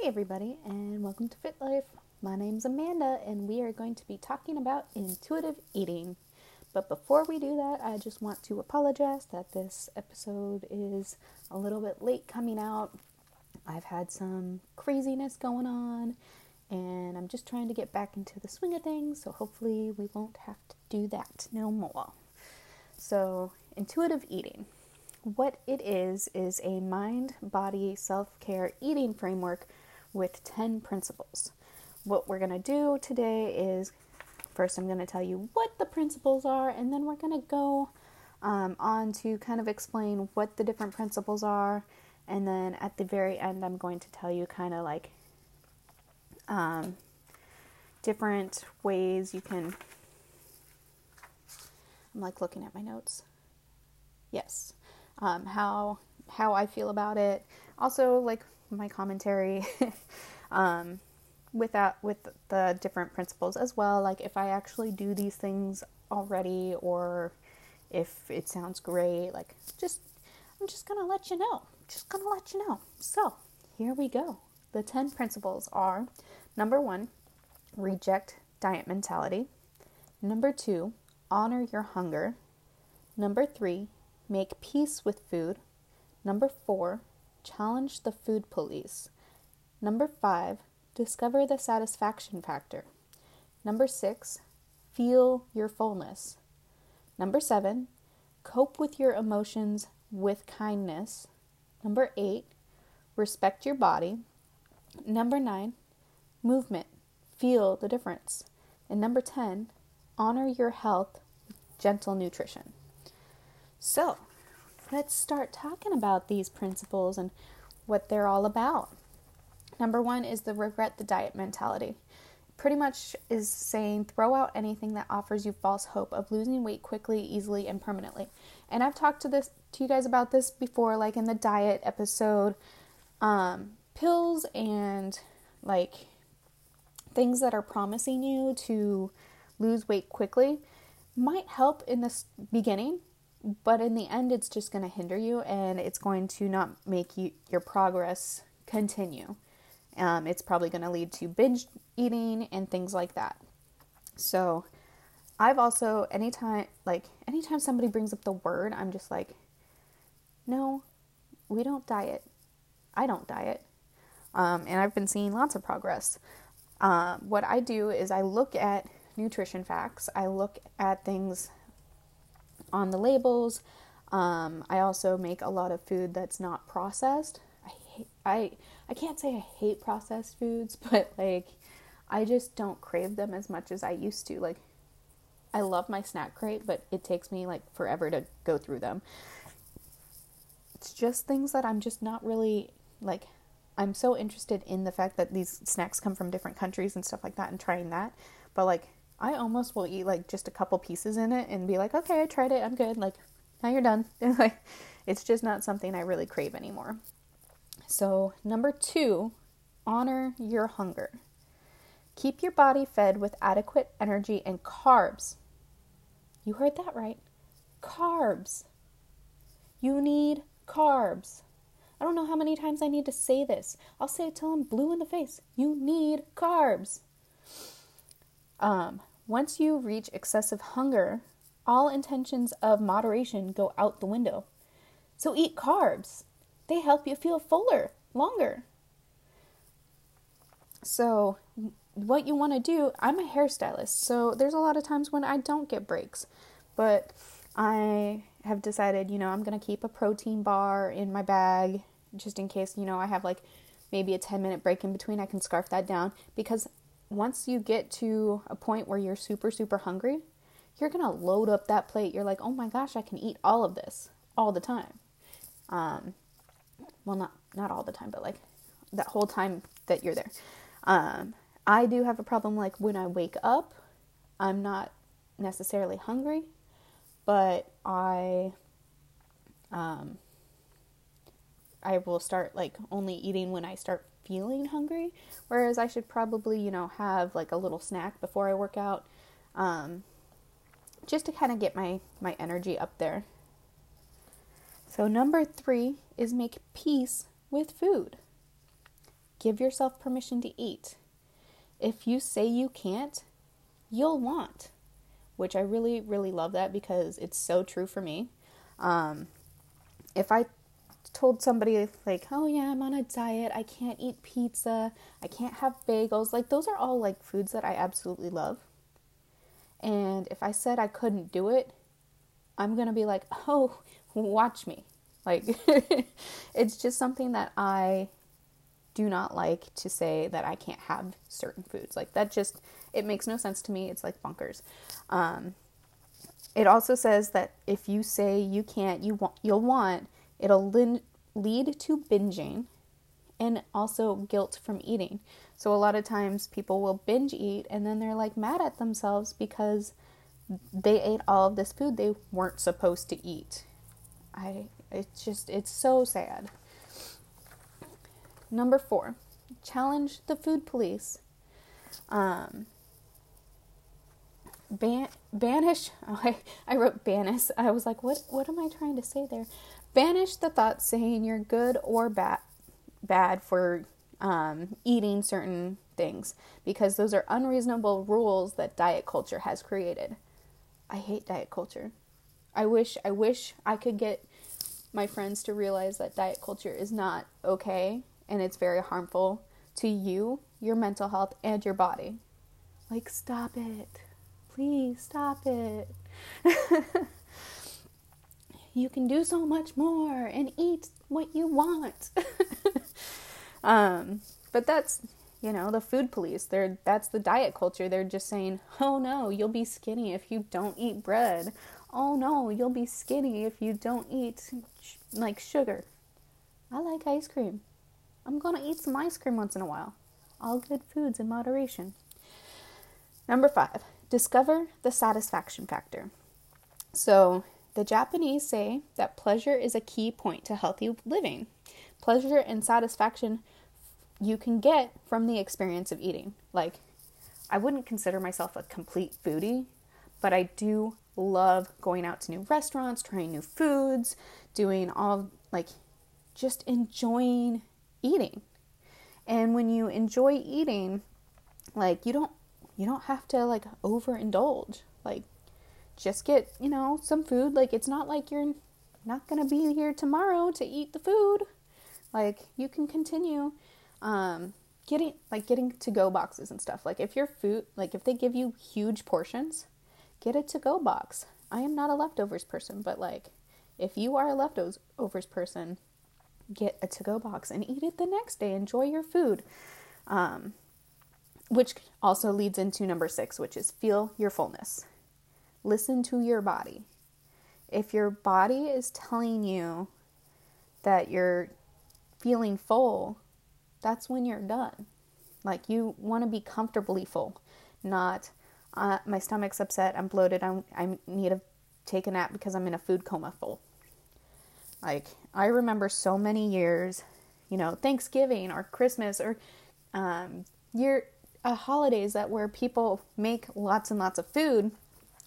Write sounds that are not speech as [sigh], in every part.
Hey, everybody, and welcome to Fit Life. My name's Amanda, and we are going to be talking about intuitive eating. But before we do that, I just want to apologize that this episode is a little bit late coming out. I've had some craziness going on, and I'm just trying to get back into the swing of things, so hopefully, we won't have to do that no more. So, intuitive eating. What it is, is a mind body self care eating framework with 10 principles. What we're going to do today is first, I'm going to tell you what the principles are, and then we're going to go um, on to kind of explain what the different principles are. And then at the very end, I'm going to tell you kind of like um, different ways you can. I'm like looking at my notes. Yes, um, how how I feel about it. Also, like my commentary [laughs] um, with that with the different principles as well. Like if I actually do these things already, or if it sounds great, like just I'm just gonna let you know. Just gonna let you know. So here we go. The ten principles are number one, reject diet mentality. Number two, honor your hunger. Number three, make peace with food. Number four, challenge the food police. Number five, discover the satisfaction factor. Number six, feel your fullness. Number seven, cope with your emotions with kindness. Number eight, respect your body. Number nine, movement, feel the difference. And number 10, honor your health with gentle nutrition. So, let's start talking about these principles and what they're all about. Number one is the regret the diet mentality. Pretty much is saying throw out anything that offers you false hope of losing weight quickly, easily, and permanently. And I've talked to this to you guys about this before, like in the diet episode. Um, pills and like things that are promising you to lose weight quickly might help in the beginning but in the end it's just going to hinder you and it's going to not make you your progress continue. Um, it's probably going to lead to binge eating and things like that. So i've also anytime like anytime somebody brings up the word i'm just like no we don't diet. I don't diet. Um, and i've been seeing lots of progress. Um, what i do is i look at nutrition facts. I look at things on the labels. Um, I also make a lot of food that's not processed. I hate, I I can't say I hate processed foods, [laughs] but like I just don't crave them as much as I used to. Like I love my snack crate, but it takes me like forever to go through them. It's just things that I'm just not really like I'm so interested in the fact that these snacks come from different countries and stuff like that and trying that. But like I almost will eat like just a couple pieces in it and be like, okay, I tried it, I'm good. Like, now you're done. [laughs] like, it's just not something I really crave anymore. So, number two, honor your hunger. Keep your body fed with adequate energy and carbs. You heard that right. Carbs. You need carbs. I don't know how many times I need to say this. I'll say it till I'm blue in the face. You need carbs. Um, once you reach excessive hunger, all intentions of moderation go out the window. So eat carbs. They help you feel fuller longer. So, what you want to do, I'm a hairstylist, so there's a lot of times when I don't get breaks, but I have decided, you know, I'm going to keep a protein bar in my bag just in case, you know, I have like maybe a 10 minute break in between, I can scarf that down because once you get to a point where you're super, super hungry, you're gonna load up that plate. You're like, oh my gosh, I can eat all of this all the time. Um, well, not not all the time, but like that whole time that you're there. Um, I do have a problem like when I wake up, I'm not necessarily hungry, but I um, I will start like only eating when I start feeling hungry. Whereas I should probably, you know, have like a little snack before I work out, um, just to kind of get my my energy up there. So number three is make peace with food. give yourself permission to eat. If you say you can't, you'll want, which I really, really love that because it's so true for me. Um, if I told somebody, like, oh yeah, I'm on a diet, I can't eat pizza, I can't have bagels, like, those are all like foods that I absolutely love. And if I said I couldn't do it, I'm gonna be like, [laughs] oh, watch me. Like, [laughs] it's just something that I do not like to say that I can't have certain foods. Like, that just, it makes no sense to me. It's like bunkers. Um, it also says that if you say you can't, you want, you'll want, it'll lin- lead to binging and also guilt from eating. So a lot of times people will binge eat and then they're like mad at themselves because they ate all of this food they weren't supposed to eat. I it's just it's so sad. Number 4. Challenge the food police. Um ban- banish oh, [laughs] I, I wrote banish. I was like what what am i trying to say there? Banish the thought saying you're good or bad bad for um, eating certain things because those are unreasonable rules that diet culture has created. I hate diet culture. I wish i wish i could get my friends to realize that diet culture is not okay and it's very harmful to you your mental health and your body. Like stop it please stop it. [laughs] you can do so much more and eat what you want. [laughs] um, but that's, you know, the food police. They're that's the diet culture. They're just saying, "Oh no, you'll be skinny if you don't eat bread. Oh no, you'll be skinny if you don't eat sh- like sugar." I like ice cream. I'm going to eat some ice cream once in a while. All good foods in moderation. Number 5 Discover the satisfaction factor. So, the Japanese say that pleasure is a key point to healthy living. Pleasure and satisfaction you can get from the experience of eating. Like, I wouldn't consider myself a complete foodie, but I do love going out to new restaurants, trying new foods, doing all like just enjoying eating. And when you enjoy eating, like you don't you don't have to like overindulge. Like just get, you know, some food. Like it's not like you're not going to be here tomorrow to eat the food. Like you can continue um getting like getting to go boxes and stuff. Like if your food like if they give you huge portions, get a to go box. I am not a leftovers person, but like if you are a leftovers person, get a to go box and eat it the next day. Enjoy your food. Um, which also leads into number six, which is feel your fullness. Listen to your body. If your body is telling you that you're feeling full, that's when you're done. Like you want to be comfortably full, not uh, my stomach's upset, I'm bloated, I'm, I need to take a nap because I'm in a food coma full. Like, I remember so many years, you know, Thanksgiving or Christmas or um, year uh, holidays that where people make lots and lots of food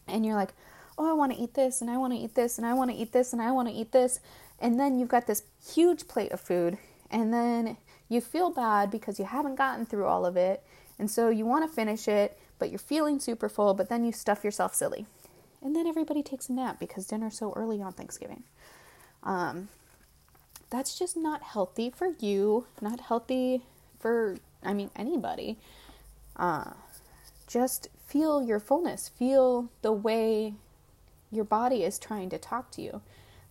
and you're like oh i want to eat this and i want to eat this and i want to eat this and i want to eat this and then you've got this huge plate of food and then you feel bad because you haven't gotten through all of it and so you want to finish it but you're feeling super full but then you stuff yourself silly. And then everybody takes a nap because dinner's so early on thanksgiving. Um, that's just not healthy for you not healthy for i mean anybody uh, just feel your fullness, feel the way your body is trying to talk to you.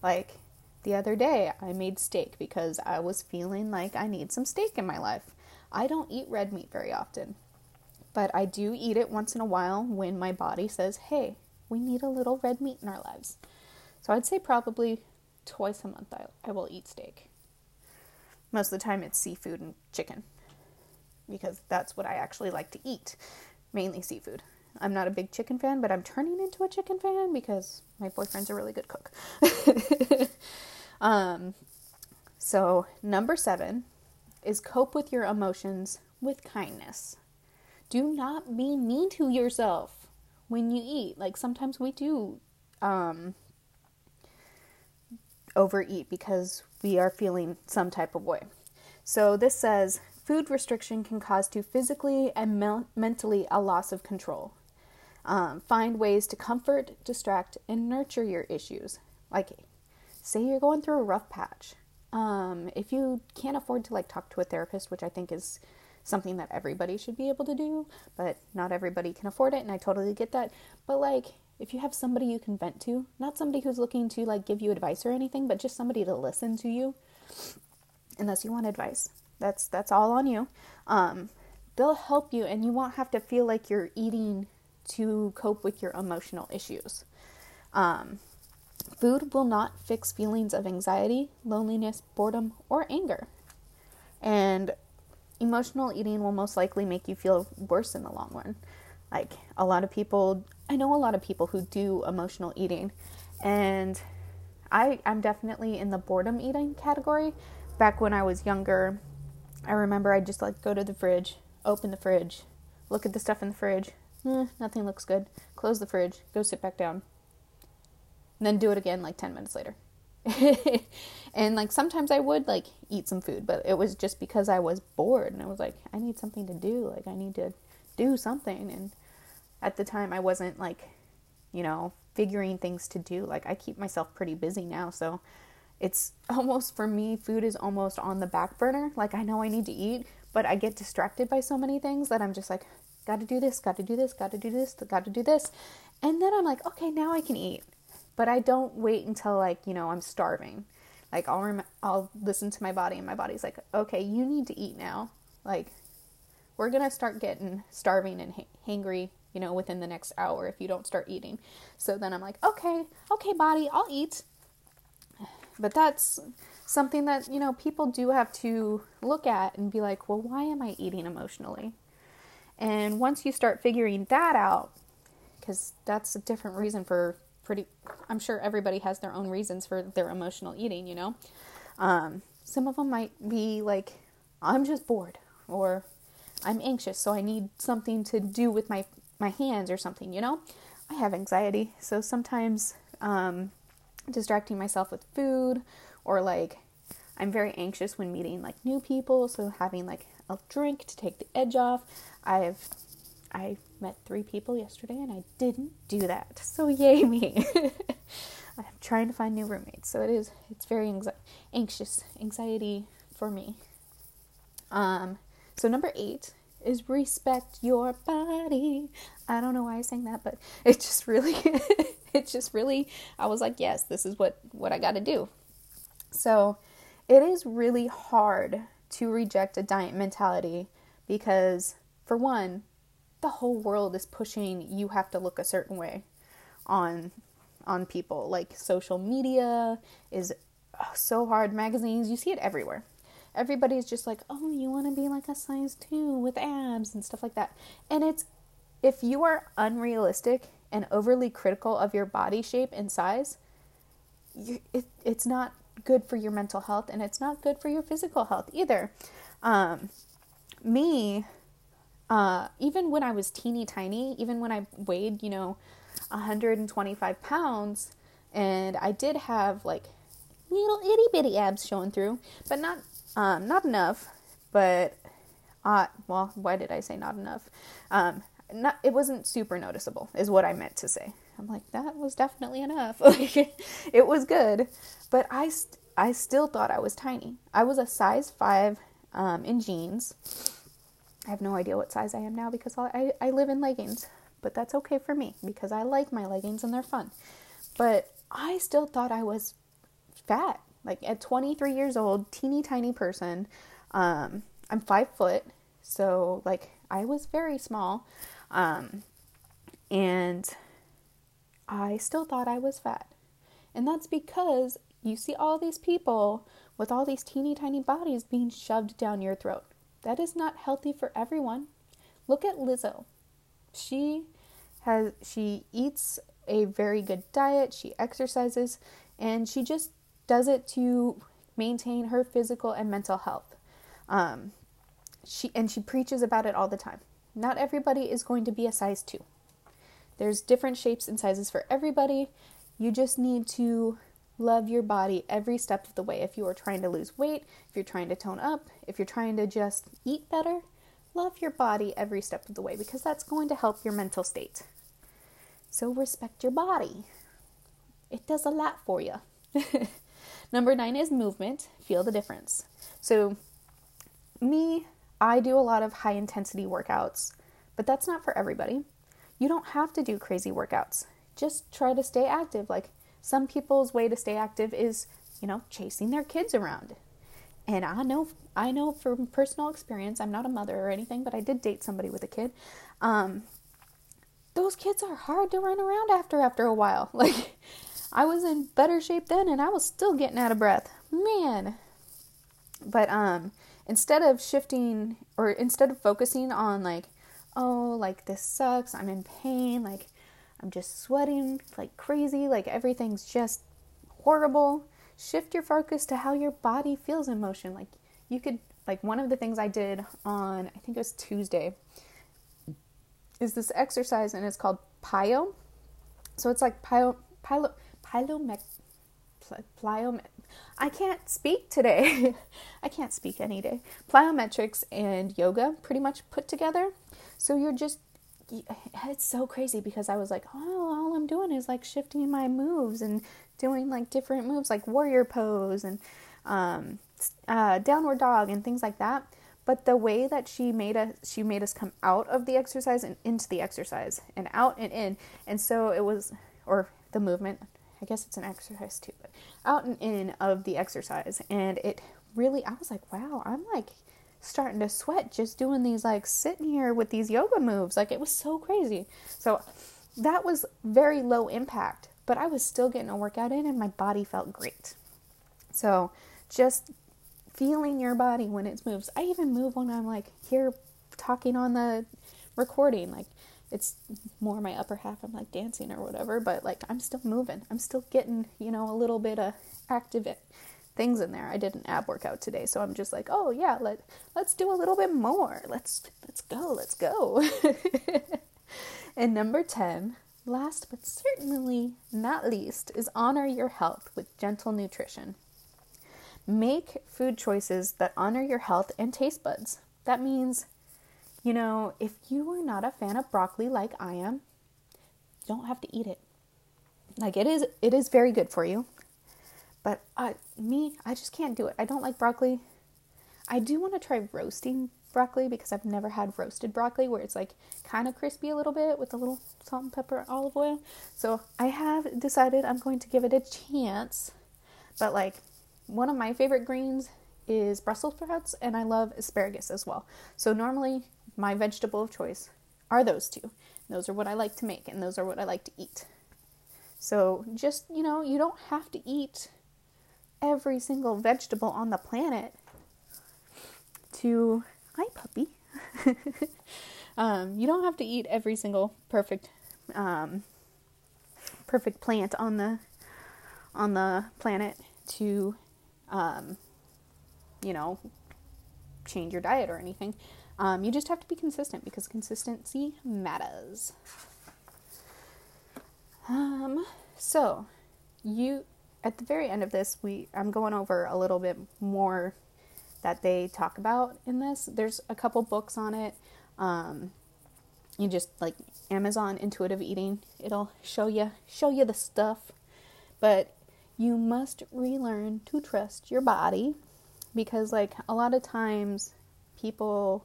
Like the other day, I made steak because I was feeling like I need some steak in my life. I don't eat red meat very often, but I do eat it once in a while when my body says, hey, we need a little red meat in our lives. So I'd say probably twice a month I, I will eat steak. Most of the time it's seafood and chicken because that's what I actually like to eat, mainly seafood. I'm not a big chicken fan, but I'm turning into a chicken fan because my boyfriend's a really good cook. [laughs] um, so, number seven is cope with your emotions with kindness. Do not be mean to yourself when you eat. Like sometimes we do um, overeat because we are feeling some type of way. So, this says food restriction can cause to physically and me- mentally a loss of control. Um, find ways to comfort, distract, and nurture your issues. Like, say you're going through a rough patch. Um, if you can't afford to like talk to a therapist, which I think is something that everybody should be able to do, but not everybody can afford it, and I totally get that. But like, if you have somebody you can vent to, not somebody who's looking to like give you advice or anything, but just somebody to listen to you, unless you want advice, that's that's all on you. Um, they'll help you, and you won't have to feel like you're eating to cope with your emotional issues. Um, food will not fix feelings of anxiety, loneliness, boredom, or anger. And emotional eating will most likely make you feel worse in the long run. Like a lot of people, I know a lot of people who do emotional eating, and I, I'm definitely in the boredom eating category. Back when I was younger, I remember I'd just like go to the fridge, open the fridge, look at the stuff in the fridge. Eh, nothing looks good. Close the fridge, go sit back down. And then do it again like 10 minutes later. [laughs] and like sometimes I would like eat some food, but it was just because I was bored and I was like, I need something to do. Like, I need to do something. And at the time, I wasn't like, you know, figuring things to do. Like, I keep myself pretty busy now. So it's [laughs] almost for me, food is almost on the back burner. Like, I know I need to eat, but I get distracted by so many things that I'm just like, gotta do this, gotta do this, gotta do this, gotta do this. And then I'm like, okay, now I can eat but I don't wait until like you know I'm starving. Like I'll rem- I'll listen to my body and my body's like, okay, you need to eat now. Like we're gonna start getting starving and ha- hangry, you know, within the next hour if you don't start eating. So then I'm like, okay, okay, body, I'll eat. But that's something that you know people do have to look at and be like, well, why am I eating emotionally? And once you start figuring that out, because that's a different reason for pretty i'm sure everybody has their own reasons for their emotional eating you know um, some of them might be like i'm just bored or i'm anxious so i need something to do with my my hands or something you know i have anxiety so sometimes um, distracting myself with food or like i'm very anxious when meeting like new people so having like a drink to take the edge off i've I met three people yesterday and I didn't do that. [laughs] So yay me. [laughs] I'm trying to find new roommates. So it is it's very anxi- anxious anxiety for me. Um so number 8 is respect your body. I don't know why I sang that, but [laughs] it just really [laughs] it just really I was like, yes, this is what what I got to do. So it is really hard to reject a diet mentality because for one, the whole world is pushing you have to look a certain way on on people. Like social media is so hard. Magazines you see it everywhere. Everybody's just like oh you want to be like a size 2 with abs and stuff like that. And it's if you are unrealistic and overly critical of your body shape and size you, it, it's not good for your mental health and it's not good for your physical health either um, me uh, even when I was teeny tiny, even when I weighed, you know, 125 pounds, and I did have like little itty bitty abs showing through, but not um, not enough. But uh, well, why did I say not enough? Um, not it wasn't super noticeable, is what I meant to say. I'm like that was definitely enough. [laughs] it was good, but I st- I still thought I was tiny. I was a size five um, in jeans I have no idea what size I am now because I, I live in leggings, but that's okay for me because I like my leggings and they're fun. But I still thought I was fat. Like at 23 years old, teeny tiny person. Um, I'm five foot, so like I was very small. Um, and I still thought I was fat. And that's because you see all these people with all these teeny tiny bodies being shoved down your throat. That is not healthy for everyone. Look at Lizzo. She has she eats a very good diet, she exercises, and she just does it to maintain her physical and mental health. Um, she and she preaches about it all the time. Not everybody is going to be a size 2. There's different shapes and sizes for everybody. You just need to Love your body every step of the way. If you are trying to lose weight, if you're trying to tone up, if you're trying to just eat better, love your body every step of the way because that's going to help your mental state. So respect your body. It does a lot for you. [laughs] Number nine is movement. Feel the difference. So, me, I do a lot of high intensity workouts, but that's not for everybody. You don't have to do crazy workouts. Just try to stay active. Like some people's way to stay active is, you know, chasing their kids around. And I know, I know from personal experience, I'm not a mother or anything, but I did date somebody with a kid. Um, those kids are hard to run around after after a while. [laughs] Like I was in better shape then and I was still getting out of breath. Man. But um instead of shifting or instead of focusing on like oh like this sucks, I'm in pain, like I'm just sweating like crazy, like everything's just horrible. Shift your focus to how your body feels in motion. Like you could like one of the things I did on I think it was Tuesday is this exercise and it's called plyo. So it's like plyo plyo plyomet plyomet I can't speak today. [laughs] I can't speak any day. Plyometrics and yoga pretty much put together. So you're just it's so crazy because I was like, oh, all I'm doing is like shifting my moves and doing like different moves like warrior pose and um, uh, downward dog and things like that. But the way that she made us, she made us come out of the exercise and into the exercise and out and in. And so it was, or the movement, I guess it's an exercise too, but out and in of the exercise. And it really, I was like, wow, I'm like starting to sweat just doing these, like sitting here with these yoga moves. Like it was so crazy. So that was very low impact, but I was still getting a workout in and my body felt great. So just feeling your body when it moves. I even move when I'm like here talking on the recording. Like it's more my upper half. I'm like dancing or whatever, but like I'm still moving. I'm still getting, you know, a little bit of active things in there. I did an ab workout today, so I'm just like, oh yeah, let let's do a little bit more. Let's let's go, let's go. [laughs] and number ten, last but certainly not least, is honor your health with gentle nutrition. Make food choices that honor your health and taste buds. That means you know, if you are not a fan of broccoli like I am, you don't have to eat it. Like it is it is very good for you. But uh, me, I just can't do it. I don't like broccoli. I do want to try roasting broccoli because I've never had roasted broccoli where it's like kind of crispy a little bit with a little salt and pepper olive oil. So I have decided I'm going to give it a chance. But like one of my favorite greens is Brussels sprouts and I love asparagus as well. So normally my vegetable of choice are those two. Those are what I like to make, and those are what I like to eat. So just, you know, you don't have to eat every single vegetable on the planet to. Hi, puppy. [laughs] um, you don't have to eat every single perfect, um, perfect plant on the on the planet to, um, you know, change your diet or anything. Um, you just have to be consistent because consistency matters. Um, so you at the very end of this, we I'm going over a little bit more that they talk about in this. There's a couple books on it. Um, you just like Amazon intuitive eating. It'll show you show you the stuff, but you must relearn to trust your body because like a lot of times people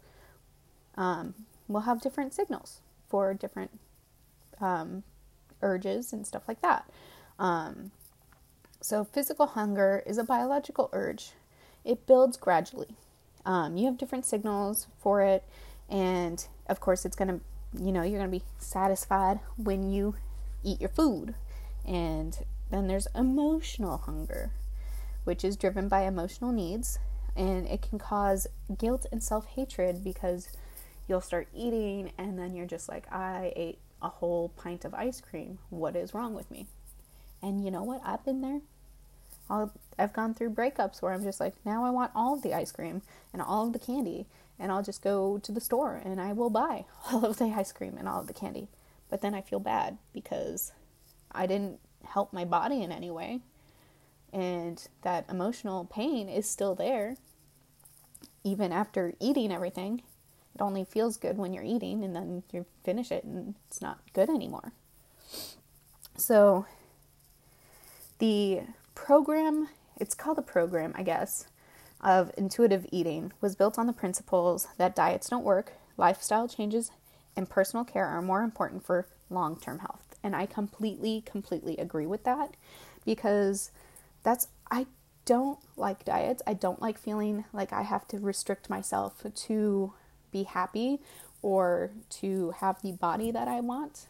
um, will have different signals for different um, urges and stuff like that. Um, so, physical hunger is a biological urge, it builds gradually. Um, you have different signals for it, and of course, it's going to, you know, you're going to be satisfied when you eat your food. And then there's emotional hunger, which is driven by emotional needs, and it can cause guilt and self hatred because you'll start eating and then you're just like, I ate a whole pint of ice cream. What is wrong with me? And you know what? I've been there. i have gone through breakups where I'm just like, now I want all of the ice cream and all of the candy. And I'll just go to the store and I will buy [laughs] all of the ice cream and all of the candy. But then I feel bad because I didn't help my body in any way. and that emotional pain is still there even after eating everything. It only feels good when you're eating and then you finish it and it's not good anymore. So the program, it's called a program, I guess, of intuitive eating was built on the principles that diets don't work, lifestyle changes, and personal care are more important for long term health. And I completely, completely agree with that because that's, I don't like diets. I don't like feeling like I have to restrict myself to be happy or to have the body that I want.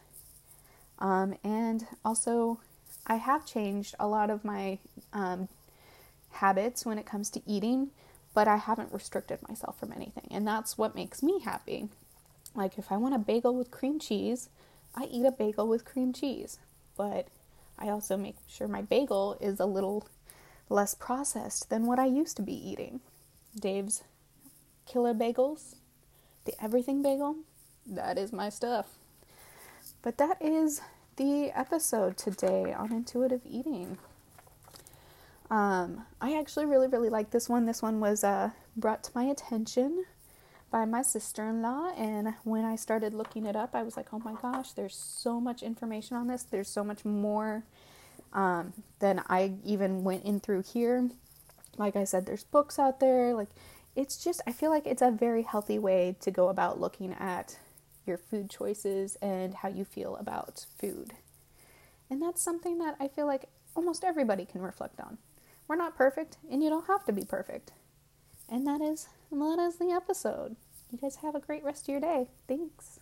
Um, and also, I have changed a lot of my um, habits when it comes to eating, but I haven't restricted myself from anything. And that's what makes me happy. Like, if I want a bagel with cream cheese, I eat a bagel with cream cheese. But I also make sure my bagel is a little less processed than what I used to be eating. Dave's Killer Bagels, the Everything Bagel, that is my stuff. But that is the episode today on intuitive eating. Um, I actually really, really like this one. This one was uh, brought to my attention by my sister in law. And when I started looking it up, I was like, oh my gosh, there's so much information on this. There's so much more um, than I even went in through here. Like I said, there's books out there. Like, it's just, I feel like it's a very healthy way to go about looking at your food choices and how you feel about food. And that's something that I feel like almost everybody can reflect on. We're not perfect, and you don't have to be perfect. And that is that is the episode. You guys have a great rest of your day. Thanks.